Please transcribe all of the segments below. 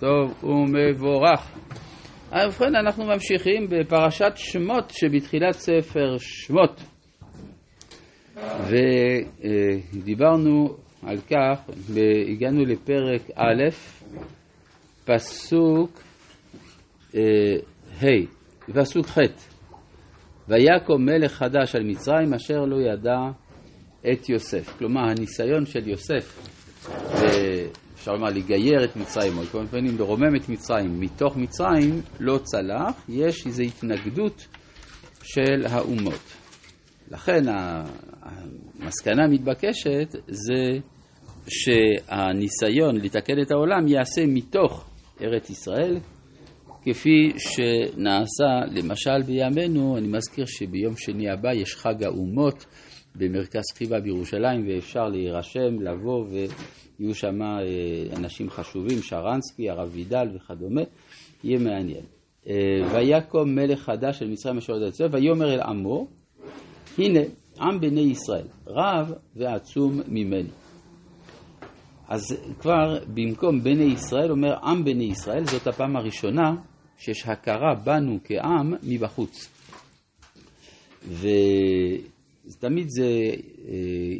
טוב ומבורך. ובכן, אנחנו ממשיכים בפרשת שמות שבתחילת ספר שמות. ודיברנו על כך, והגענו לפרק א', פסוק אה, ה', פסוק ח', ויקום מלך חדש על מצרים אשר לא ידע את יוסף. כלומר, הניסיון של יוסף, אפשר לומר לגייר את מצרים, או כל מיני לרומם את מצרים מתוך מצרים, לא צלח, יש איזו התנגדות של האומות. לכן המסקנה המתבקשת זה שהניסיון לתקן את העולם ייעשה מתוך ארץ ישראל, כפי שנעשה למשל בימינו, אני מזכיר שביום שני הבא יש חג האומות במרכז חיבה בירושלים ואפשר להירשם, לבוא ויהיו שם אה, אנשים חשובים, שרנסקי, הרב וידל וכדומה, יהיה מעניין. אה, ויקום מלך חדש של מצרים אשר יודעת ישראל, ויאמר אל עמו, הנה עם בני ישראל, רב ועצום ממני. אז כבר במקום בני ישראל אומר עם בני ישראל, זאת הפעם הראשונה שיש הכרה בנו כעם מבחוץ. ותמיד זה אה,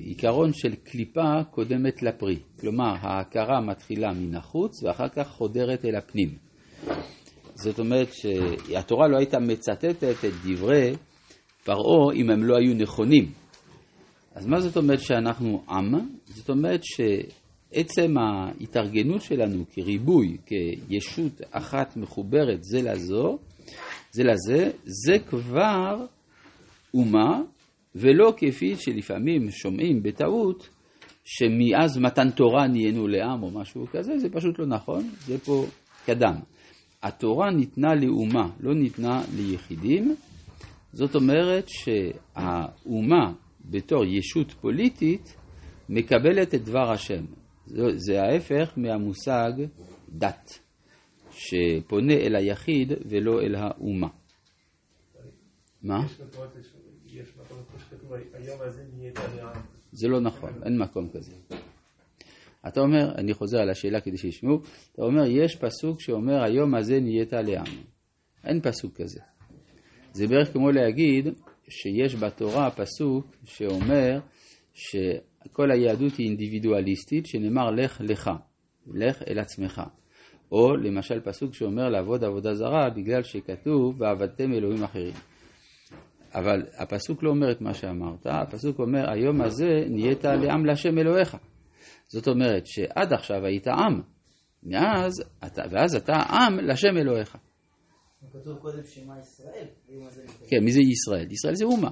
עיקרון של קליפה קודמת לפרי. כלומר, ההכרה מתחילה מן החוץ ואחר כך חודרת אל הפנים. זאת אומרת שהתורה לא הייתה מצטטת את דברי פרעה אם הם לא היו נכונים. אז מה זאת אומרת שאנחנו עם? זאת אומרת שעצם ההתארגנות שלנו כריבוי, כישות אחת מחוברת זה לזו, זה לזה, זה כבר אומה, ולא כפי שלפעמים שומעים בטעות, שמאז מתן תורה נהיינו לעם או משהו כזה, זה פשוט לא נכון, זה פה קדם. התורה ניתנה לאומה, לא ניתנה ליחידים, זאת אומרת שהאומה בתור ישות פוליטית מקבלת את דבר השם. זה ההפך מהמושג דת, שפונה אל היחיד ולא אל האומה. מה? זה לא נכון, אין מקום כזה. אתה אומר, אני חוזר על השאלה כדי שישמעו, אתה אומר, יש פסוק שאומר, היום הזה נהיית לעם. אין פסוק כזה. זה בערך כמו להגיד שיש בתורה פסוק שאומר שכל היהדות היא אינדיבידואליסטית, שנאמר לך לך, לך אל עצמך. או למשל פסוק שאומר לעבוד עבודה זרה בגלל שכתוב ועבדתם אלוהים אחרים. אבל הפסוק לא אומר את מה שאמרת, הפסוק אומר היום הזה נהיית לעם להשם אלוהיך. זאת אומרת שעד עכשיו היית עם, מאז, ואז אתה עם להשם אלוהיך. כתוב קודם שמע ישראל, כן, מי זה ישראל? ישראל זה אומה.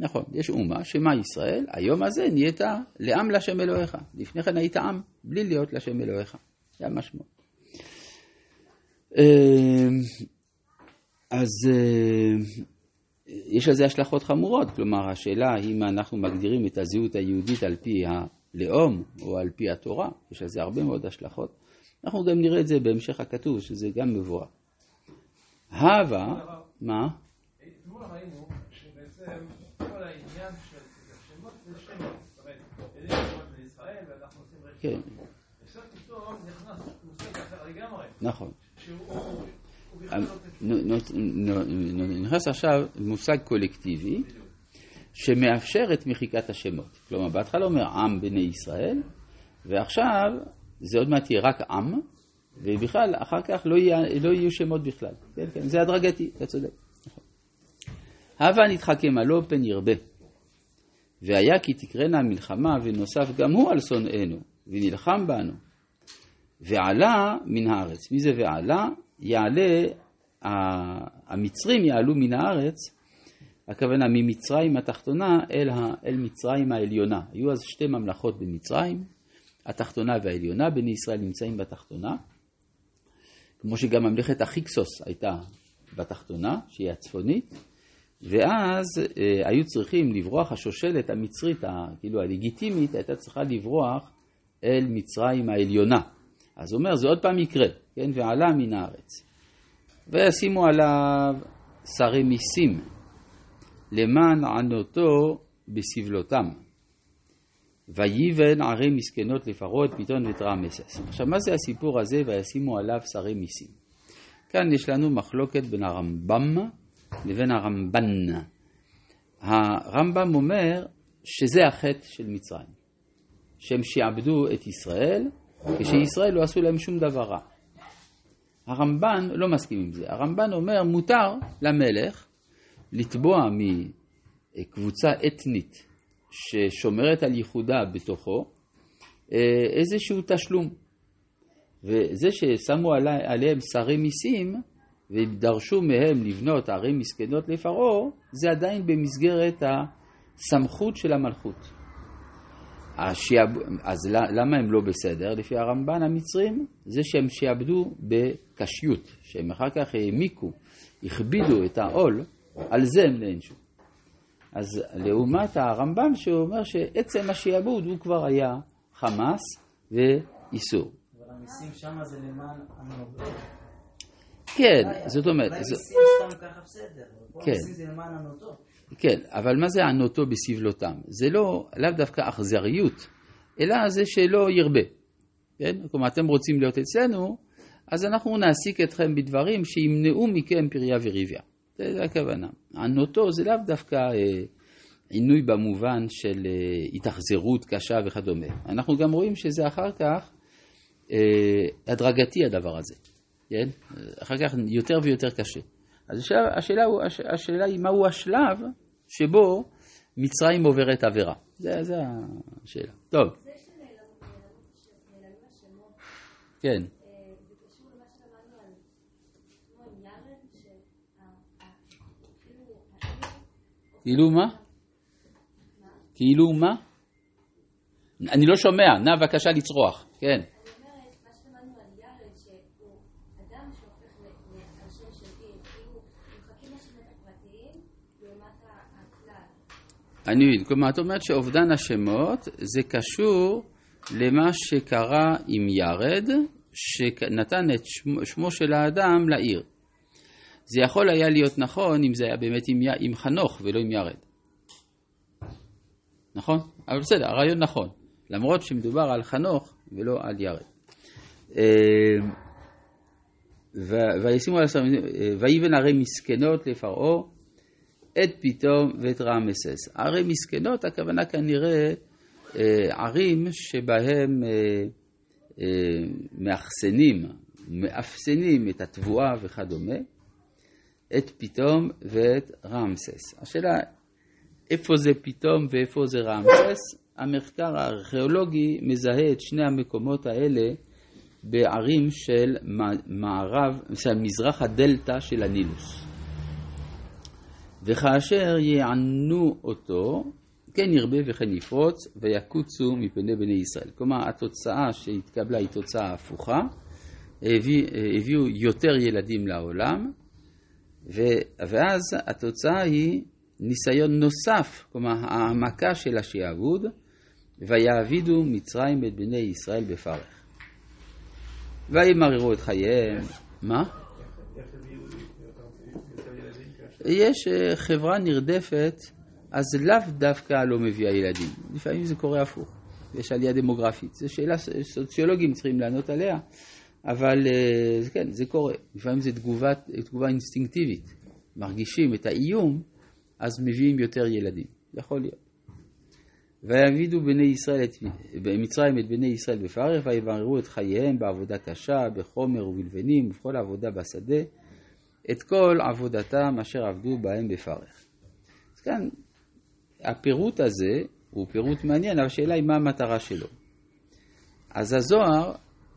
נכון, יש אומה, שמע ישראל, היום הזה נהיית לעם להשם אלוהיך. לפני כן היית עם, בלי להיות להשם אלוהיך. זה המשמעות. אמ, אז אה, יש לזה השלכות חמורות, כלומר השאלה אם אנחנו מגדירים את הזהות היהודית על פי הלאום או על פי התורה, יש לזה הרבה מאוד השלכות. אנחנו גם נראה את זה בהמשך הכתוב, שזה גם מבורך. הווה, מה? כן. נכון. נכנס עכשיו מושג קולקטיבי שמאפשר את מחיקת השמות. כלומר, בהתחלה אומר עם בני ישראל, ועכשיו זה עוד מעט יהיה רק עם, ובכלל, אחר כך לא, יהיה, לא יהיו שמות בכלל. כן, כן, זה הדרגתי, אתה צודק. נכון. הווה נתחכם הלא פן ירבה. והיה כי תקרנה מלחמה ונוסף גם הוא על שונאינו, ונלחם בנו. ועלה מן הארץ. מי זה ועלה? יעלה, המצרים יעלו מן הארץ, הכוונה ממצרים התחתונה אל, ה, אל מצרים העליונה. היו אז שתי ממלכות במצרים, התחתונה והעליונה, בני ישראל נמצאים בתחתונה. כמו שגם ממלכת החיקסוס הייתה בתחתונה, שהיא הצפונית, ואז אה, היו צריכים לברוח, השושלת המצרית, כאילו הלגיטימית, הייתה צריכה לברוח אל מצרים העליונה. אז הוא אומר, זה עוד פעם יקרה, כן, ועלה מן הארץ. וישימו עליו שרי מיסים, למען ענותו בסבלותם. ויבן ערי מסכנות לפרעה את פיתון ואת רעמסס. עכשיו, מה זה הסיפור הזה וישימו עליו שרי מיסים? כאן יש לנו מחלוקת בין הרמב"ם לבין הרמב"ן. הרמב"ם אומר שזה החטא של מצרים, שהם שעבדו את ישראל, כשישראל לא עשו להם שום דבר רע. הרמב"ן לא מסכים עם זה. הרמב"ן אומר, מותר למלך לתבוע מקבוצה אתנית ששומרת על ייחודה בתוכו אה, איזשהו תשלום. וזה ששמו עליהם שרי מיסים ודרשו מהם לבנות ערים מסכנות לפרעה, זה עדיין במסגרת הסמכות של המלכות. השיעב... אז למה הם לא בסדר? לפי הרמב"ן המצרים, זה שהם שיעבדו בקשיות, שהם אחר כך העמיקו, הכבידו את העול, על זה הם נענשו. אז לעומת הרמב"ם שהוא אומר שעצם השיעבוד הוא כבר היה חמאס ואיסור. אבל המיסים שם זה למען הנובל. כן, זאת אומרת... אולי מיסים סתם ככה בסדר, אבל פה כן. מיסים זה למען הנוטות. כן, אבל מה זה ענותו בסבלותם? זה לא, לאו דווקא אכזריות, אלא זה שלא ירבה. כן? כלומר, אתם רוצים להיות אצלנו, אז אנחנו נעסיק אתכם בדברים שימנעו מכם פריה וריביה. זה, הכוונה. ענותו זה לאו דווקא אה, עינוי במובן של אה, התאכזרות קשה וכדומה. אנחנו גם רואים שזה אחר כך אה, הדרגתי הדבר הזה. כן? אחר כך יותר ויותר קשה. אז השאלה, השאלה, הוא- הש- השאלה היא מהו השלב שבו מצרים עוברת עבירה. זה, זה השאלה. טוב. כן. כאילו מה? כאילו מה? אני לא שומע, נא בבקשה לצרוח. כן. אני אומרת, מה שלמדנו על יארד, שהוא אדם שהופך ל- ל- על שם של עיר, כאילו, מחכים לשמות הפרטיים לעומת ה- הכלל. אני מבין, כלומר את אומרת שאובדן השמות זה קשור למה שקרה עם ירד, שנתן את שמו, שמו של האדם לעיר. זה יכול היה להיות נכון אם זה היה באמת עם, עם חנוך ולא עם ירד. נכון? אבל בסדר, הרעיון נכון, למרות שמדובר על חנוך ולא על ירד. אה, וישימו על אה, ויבן ערי מסכנות לפרעה את פתאום ואת רעמסס. ערי מסכנות, הכוונה כנראה אה, ערים שבהם אה, אה, מאחסנים, מאפסנים את התבואה וכדומה, את פתאום ואת רעמסס. השאלה, איפה זה פתאום ואיפה זה רעמסס? המחקר הארכיאולוגי מזהה את שני המקומות האלה בערים של מערב, מזרח הדלתא של הנילוס. וכאשר יענו אותו, כן ירבה וכן יפרוץ, ויקוצו מפני בני ישראל. כלומר, התוצאה שהתקבלה היא תוצאה הפוכה, הביא, הביאו יותר ילדים לעולם, ו- ואז התוצאה היא ניסיון נוסף, כלומר העמקה של השעבוד, ויעבידו מצרים את בני ישראל בפרך. וימררו את חייהם, מה? יש אה, חברה נרדפת, אז לאו דווקא לא מביאה ילדים. לפעמים זה קורה הפוך. יש עלייה דמוגרפית. זו שאלה סוציולוגים צריכים לענות עליה, אבל אה, כן, זה קורה. לפעמים זו תגובה, תגובה אינסטינקטיבית. מרגישים את האיום, אז מביאים יותר ילדים. יכול להיות. ויעבידו בני ישראל את, במצרים את בני ישראל בפרך, ויבררו את חייהם בעבודה קשה, בחומר ובלבנים, ובכל עבודה בשדה, את כל עבודתם אשר עבדו בהם בפרך. אז כאן, הפירוט הזה הוא פירוט מעניין, אבל השאלה היא מה המטרה שלו. אז הזוהר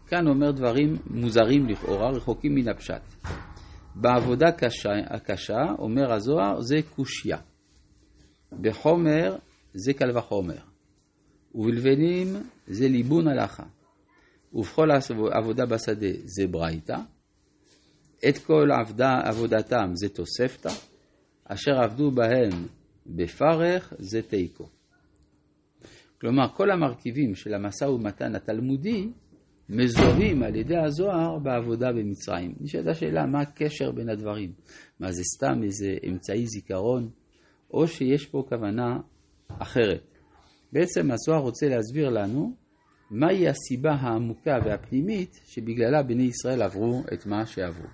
כאן אומר דברים מוזרים לכאורה, רחוקים מן הפשט. בעבודה קשה, הקשה, אומר הזוהר, זה קושייה. בחומר זה קל וחומר. ובלבנים זה ליבון הלכה. ובכל עבודה בשדה זה ברייתא. את כל עבדה, עבודתם זה תוספתא. אשר עבדו בהם בפרך זה תיקו. כלומר, כל המרכיבים של המשא ומתן התלמודי מזוהים על ידי הזוהר בעבודה במצרים. נשאלת השאלה, מה הקשר בין הדברים? מה זה סתם איזה אמצעי זיכרון, או שיש פה כוונה אחרת? בעצם הזוהר רוצה להסביר לנו מהי הסיבה העמוקה והפנימית שבגללה בני ישראל עברו את מה שעברו.